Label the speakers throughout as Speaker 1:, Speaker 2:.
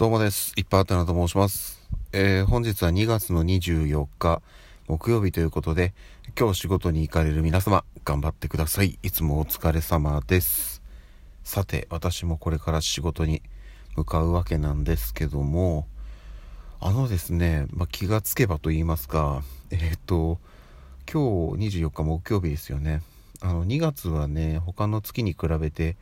Speaker 1: どうもです。いっぱいあったなと申します。えー、本日は2月の24日、木曜日ということで、今日仕事に行かれる皆様、頑張ってください。いつもお疲れ様です。さて、私もこれから仕事に向かうわけなんですけども、あのですね、まあ、気がつけばと言いますか、えっ、と、今日24日木曜日ですよね。あの、2月はね、他の月に比べて、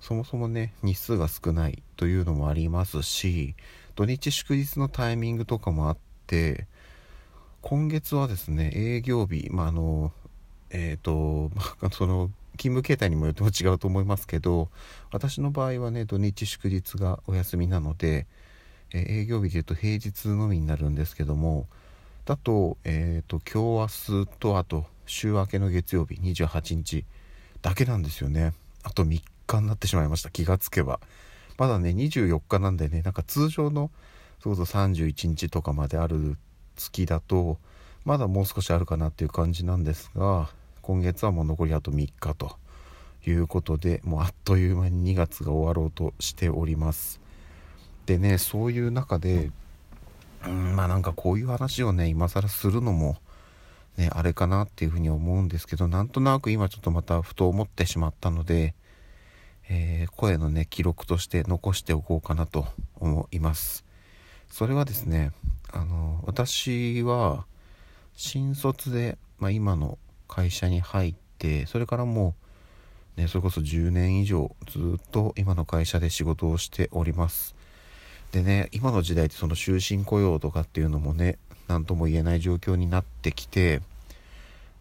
Speaker 1: そもそもね日数が少ないというのもありますし土日祝日のタイミングとかもあって今月はですね営業日まああのえっ、ー、と、ま、その勤務形態にもよっても違うと思いますけど私の場合はね土日祝日がお休みなので、えー、営業日でいうと平日のみになるんですけどもだと,、えーと、今日明日とあと週明けの月曜日28日だけなんですよね。あと3日になってしまいました。気がつけば。まだね24日なんでねなんか通常のそうそう31日とかまである月だとまだもう少しあるかなっていう感じなんですが今月はもう残りあと3日ということでもうあっという間に2月が終わろうとしております。でねそういう中でうんまあなんかこういう話をね今更するのもねあれかなっていうふうに思うんですけどなんとなく今ちょっとまたふと思ってしまったのでえー、声のね記録として残しておこうかなと思います。それはですねあの私は新卒で、まあ、今の会社に入ってそれからもうねそれこそ10年以上ずっと今の会社で仕事をしております。でね今の時代ってその終身雇用とかっていうのもね何とも言えない状況になってきて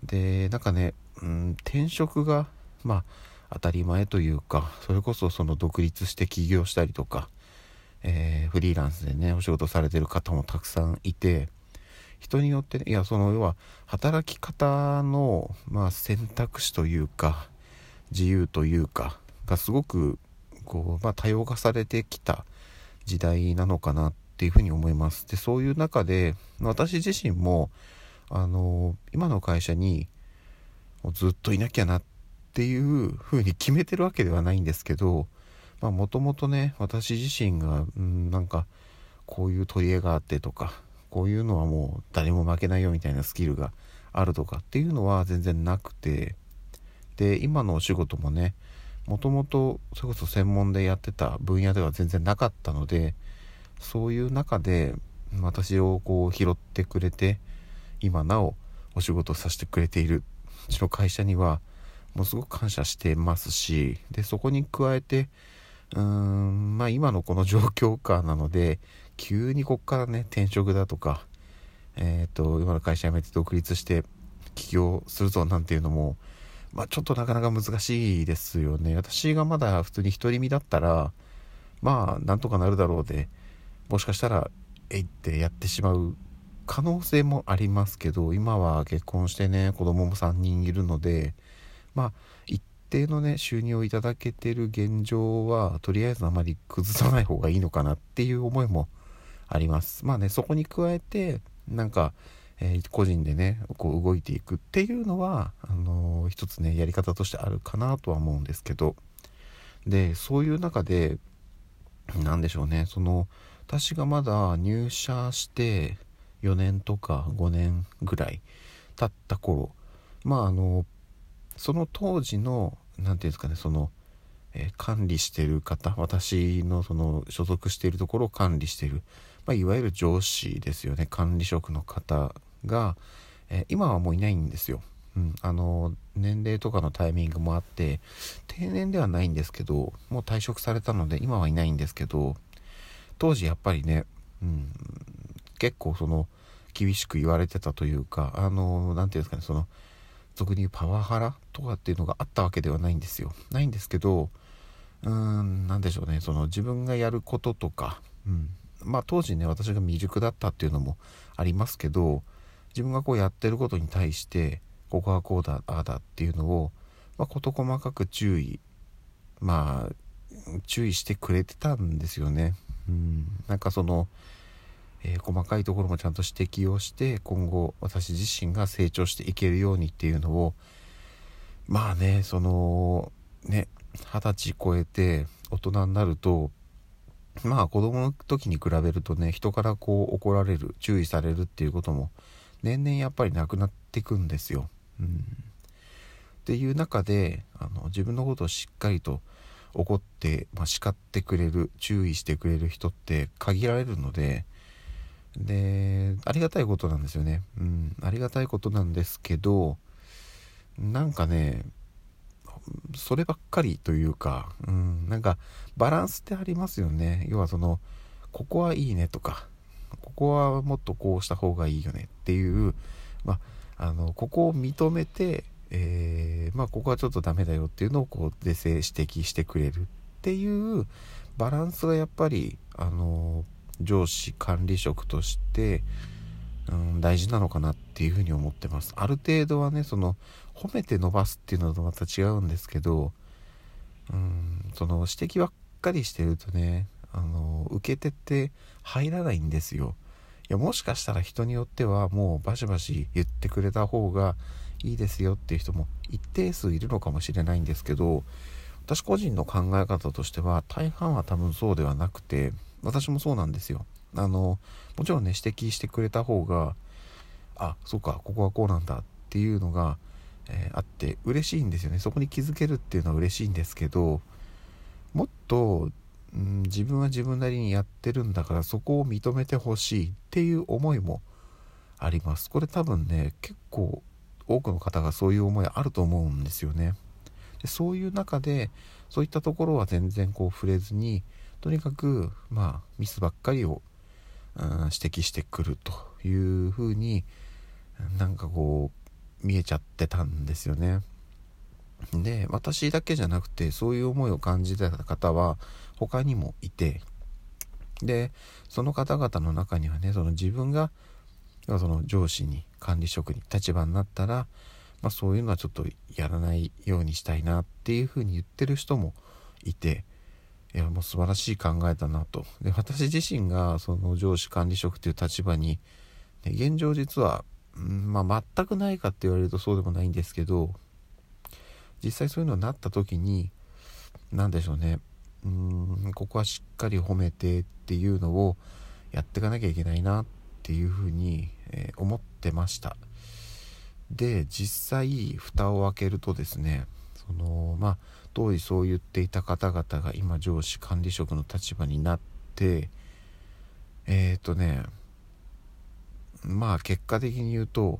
Speaker 1: でなんかね、うん、転職がまあ当たり前というかそれこそその独立して起業したりとか、えー、フリーランスでねお仕事されてる方もたくさんいて人によって、ね、いやその要は働き方の、まあ、選択肢というか自由というかがすごくこう、まあ、多様化されてきた時代なのかなっていうふうに思います。でそういう中で私自身もあの今の会社にずっといなきゃなってっていう風に決めてるわけではないんですけどもともとね私自身が、うん、なんかこういう取り柄があってとかこういうのはもう誰も負けないよみたいなスキルがあるとかっていうのは全然なくてで今のお仕事もねもともとそれこそ専門でやってた分野では全然なかったのでそういう中で私をこう拾ってくれて今なおお仕事させてくれているうちの会社にはもうすごく感謝してますしでそこに加えてうーんまあ今のこの状況下なので急にこっからね転職だとかえっ、ー、と今の会社辞めて独立して起業するぞなんていうのもまあちょっとなかなか難しいですよね。私がまだ普通に独り身だったらまあなんとかなるだろうでもしかしたらえいってやってしまう可能性もありますけど今は結婚してね子供も3人いるのでまあ一定のね収入をいただけてる現状はとりあえずあまり崩さない方がいいのかなっていう思いもあります。まあねそこに加えてなんか、えー、個人でねこう動いていくっていうのはあのー、一つねやり方としてあるかなとは思うんですけど。でそういう中で何でしょうねその私がまだ入社して4年とか5年ぐらい経った頃まああのその当時の何て言うんですかねその、えー、管理してる方私のその所属しているところを管理してる、まあ、いわゆる上司ですよね管理職の方が、えー、今はもういないんですよ。うん、あの年齢とかのタイミングもあって定年ではないんですけどもう退職されたので今はいないんですけど当時やっぱりね、うん、結構その厳しく言われてたというかあの何て言うんですかねその俗に言うパワハラとかっていうのがあったわけではないんですよ。ないんですけど、うーん、何でしょうね、その自分がやることとか、うん、まあ当時ね、私が未熟だったっていうのもありますけど、自分がこうやってることに対して、ここはこうだ、ああだっていうのを、まあ、事細かく注意、まあ、注意してくれてたんですよね。うん、なんかその、えー、細かいところもちゃんと指摘をして今後私自身が成長していけるようにっていうのをまあねそのね二十歳超えて大人になるとまあ子供の時に比べるとね人からこう怒られる注意されるっていうことも年々やっぱりなくなっていくんですよ。うん、っていう中であの自分のことをしっかりと怒って、まあ、叱ってくれる注意してくれる人って限られるのででありがたいことなんですよね。うん、ありがたいことなんですけどなんかねそればっかりというか、うん、なんかバランスってありますよね要はそのここはいいねとかここはもっとこうした方がいいよねっていう、まあ、あのここを認めて、えー、まあ、ここはちょっとダメだよっていうのをこう是正指摘してくれるっていうバランスがやっぱりあの上司管理職として、うん、大事なのかなっていうふうに思ってます。ある程度はねその褒めて伸ばすっていうのとまた違うんですけど、うん、その指摘ばっかりしてるとねあの受け手って入らないんですよ。いやもしかしたら人によってはもうバシバシ言ってくれた方がいいですよっていう人も一定数いるのかもしれないんですけど私個人の考え方としては大半は多分そうではなくて私もそうなんですよ。あのもちろんね指摘してくれた方があそうかここはこうなんだっていうのが、えー、あって嬉しいんですよね。そこに気づけるっていうのは嬉しいんですけどもっと、うん、自分は自分なりにやってるんだからそこを認めてほしいっていう思いもあります。これ多分ね結構多くの方がそういう思いあると思うんですよね。でそういう中でそういったところは全然こう触れずにとにかくまあミスばっかりを、うん、指摘してくるというふうになんかこう見えちゃってたんですよね。で私だけじゃなくてそういう思いを感じてた方は他にもいてでその方々の中にはねその自分がその上司に管理職に立場になったら、まあ、そういうのはちょっとやらないようにしたいなっていうふうに言ってる人もいていやもう素晴らしい考えだなと。で私自身がその上司管理職という立場に、ね、現状実は、うんまあ、全くないかって言われるとそうでもないんですけど実際そういうのになった時に何でしょうね。うんここはしっかり褒めてっていうのをやっていかなきゃいけないなっていうふうに、えー、思ってました。で実際蓋を開けるとですねそのまあ当時そう言っていた方々が今上司管理職の立場になってえっ、ー、とねまあ結果的に言うと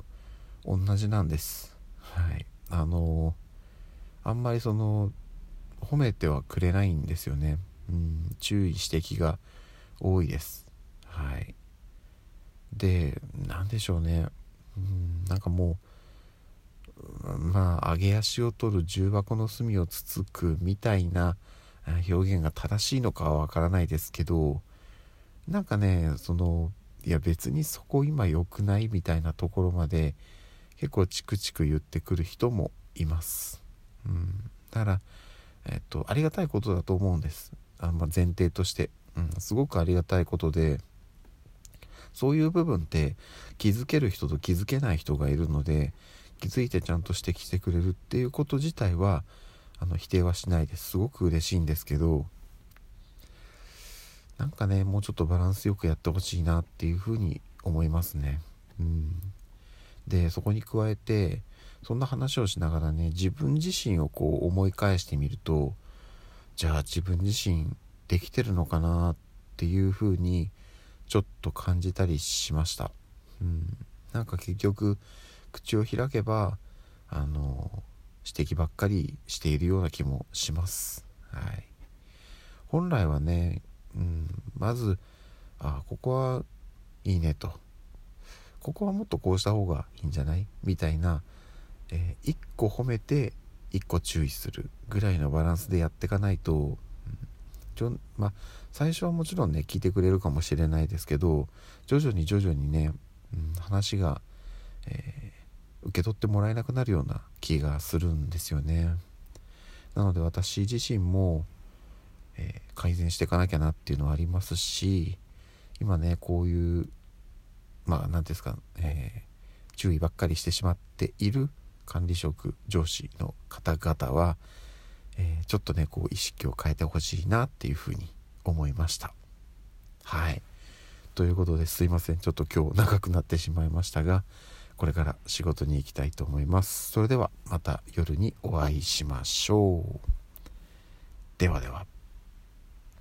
Speaker 1: 同じなんです。はい。あのあんまりその褒めてはくれないんですよね。うん注意指摘が多いです。はい。で何でしょうね。うんなんかもうまあ上げ足を取る重箱の隅をつつくみたいな表現が正しいのかはわからないですけどなんかねそのいや別にそこ今良くないみたいなところまで結構チクチク言ってくる人もいます。うん、だから、えっと、ありがたいことだと思うんです。あまあ、前提として、うん。すごくありがたいことで、そういう部分って気づける人と気づけない人がいるので、気づいてちゃんと指摘してくれるっていうこと自体はあの否定はしないですすごく嬉しいんですけどなんかねもうちょっとバランスよくやってほしいなっていうふうに思いますね。うん、でそこに加えてそんな話をしながらね自分自身をこう思い返してみるとじゃあ自分自身できてるのかなっていうふうにちょっと感じたりしました。うん、なんか結局口を開けばあの指摘ばっかりしているような気もします。はい、本来はね、うん、まずあここはいいねと。ここはもっとこうした方がいいんじゃない？みたいな、えー、1個褒めて1個注意するぐらいのバランスでやっていかないと、うん、ちょまあ、最初はもちろんね聞いてくれるかもしれないですけど徐々に徐々にね、うん、話が、え受け取ってもらえなくなるような気がするんですよね。なので私自身も、えー、改善していかなきゃなっていうのはありますし今ねこういうまあ何ですか、えー、注意ばっかりしてしまっている管理職上司の方々は、えー、ちょっとねこう意識を変えてほしいなっていうふうに思いました。はい。ということですいません。ちょっと今日長くなってしまいましたがこれから仕事に行きたいと思います。それではまた夜にお会いしましょう。ではでは。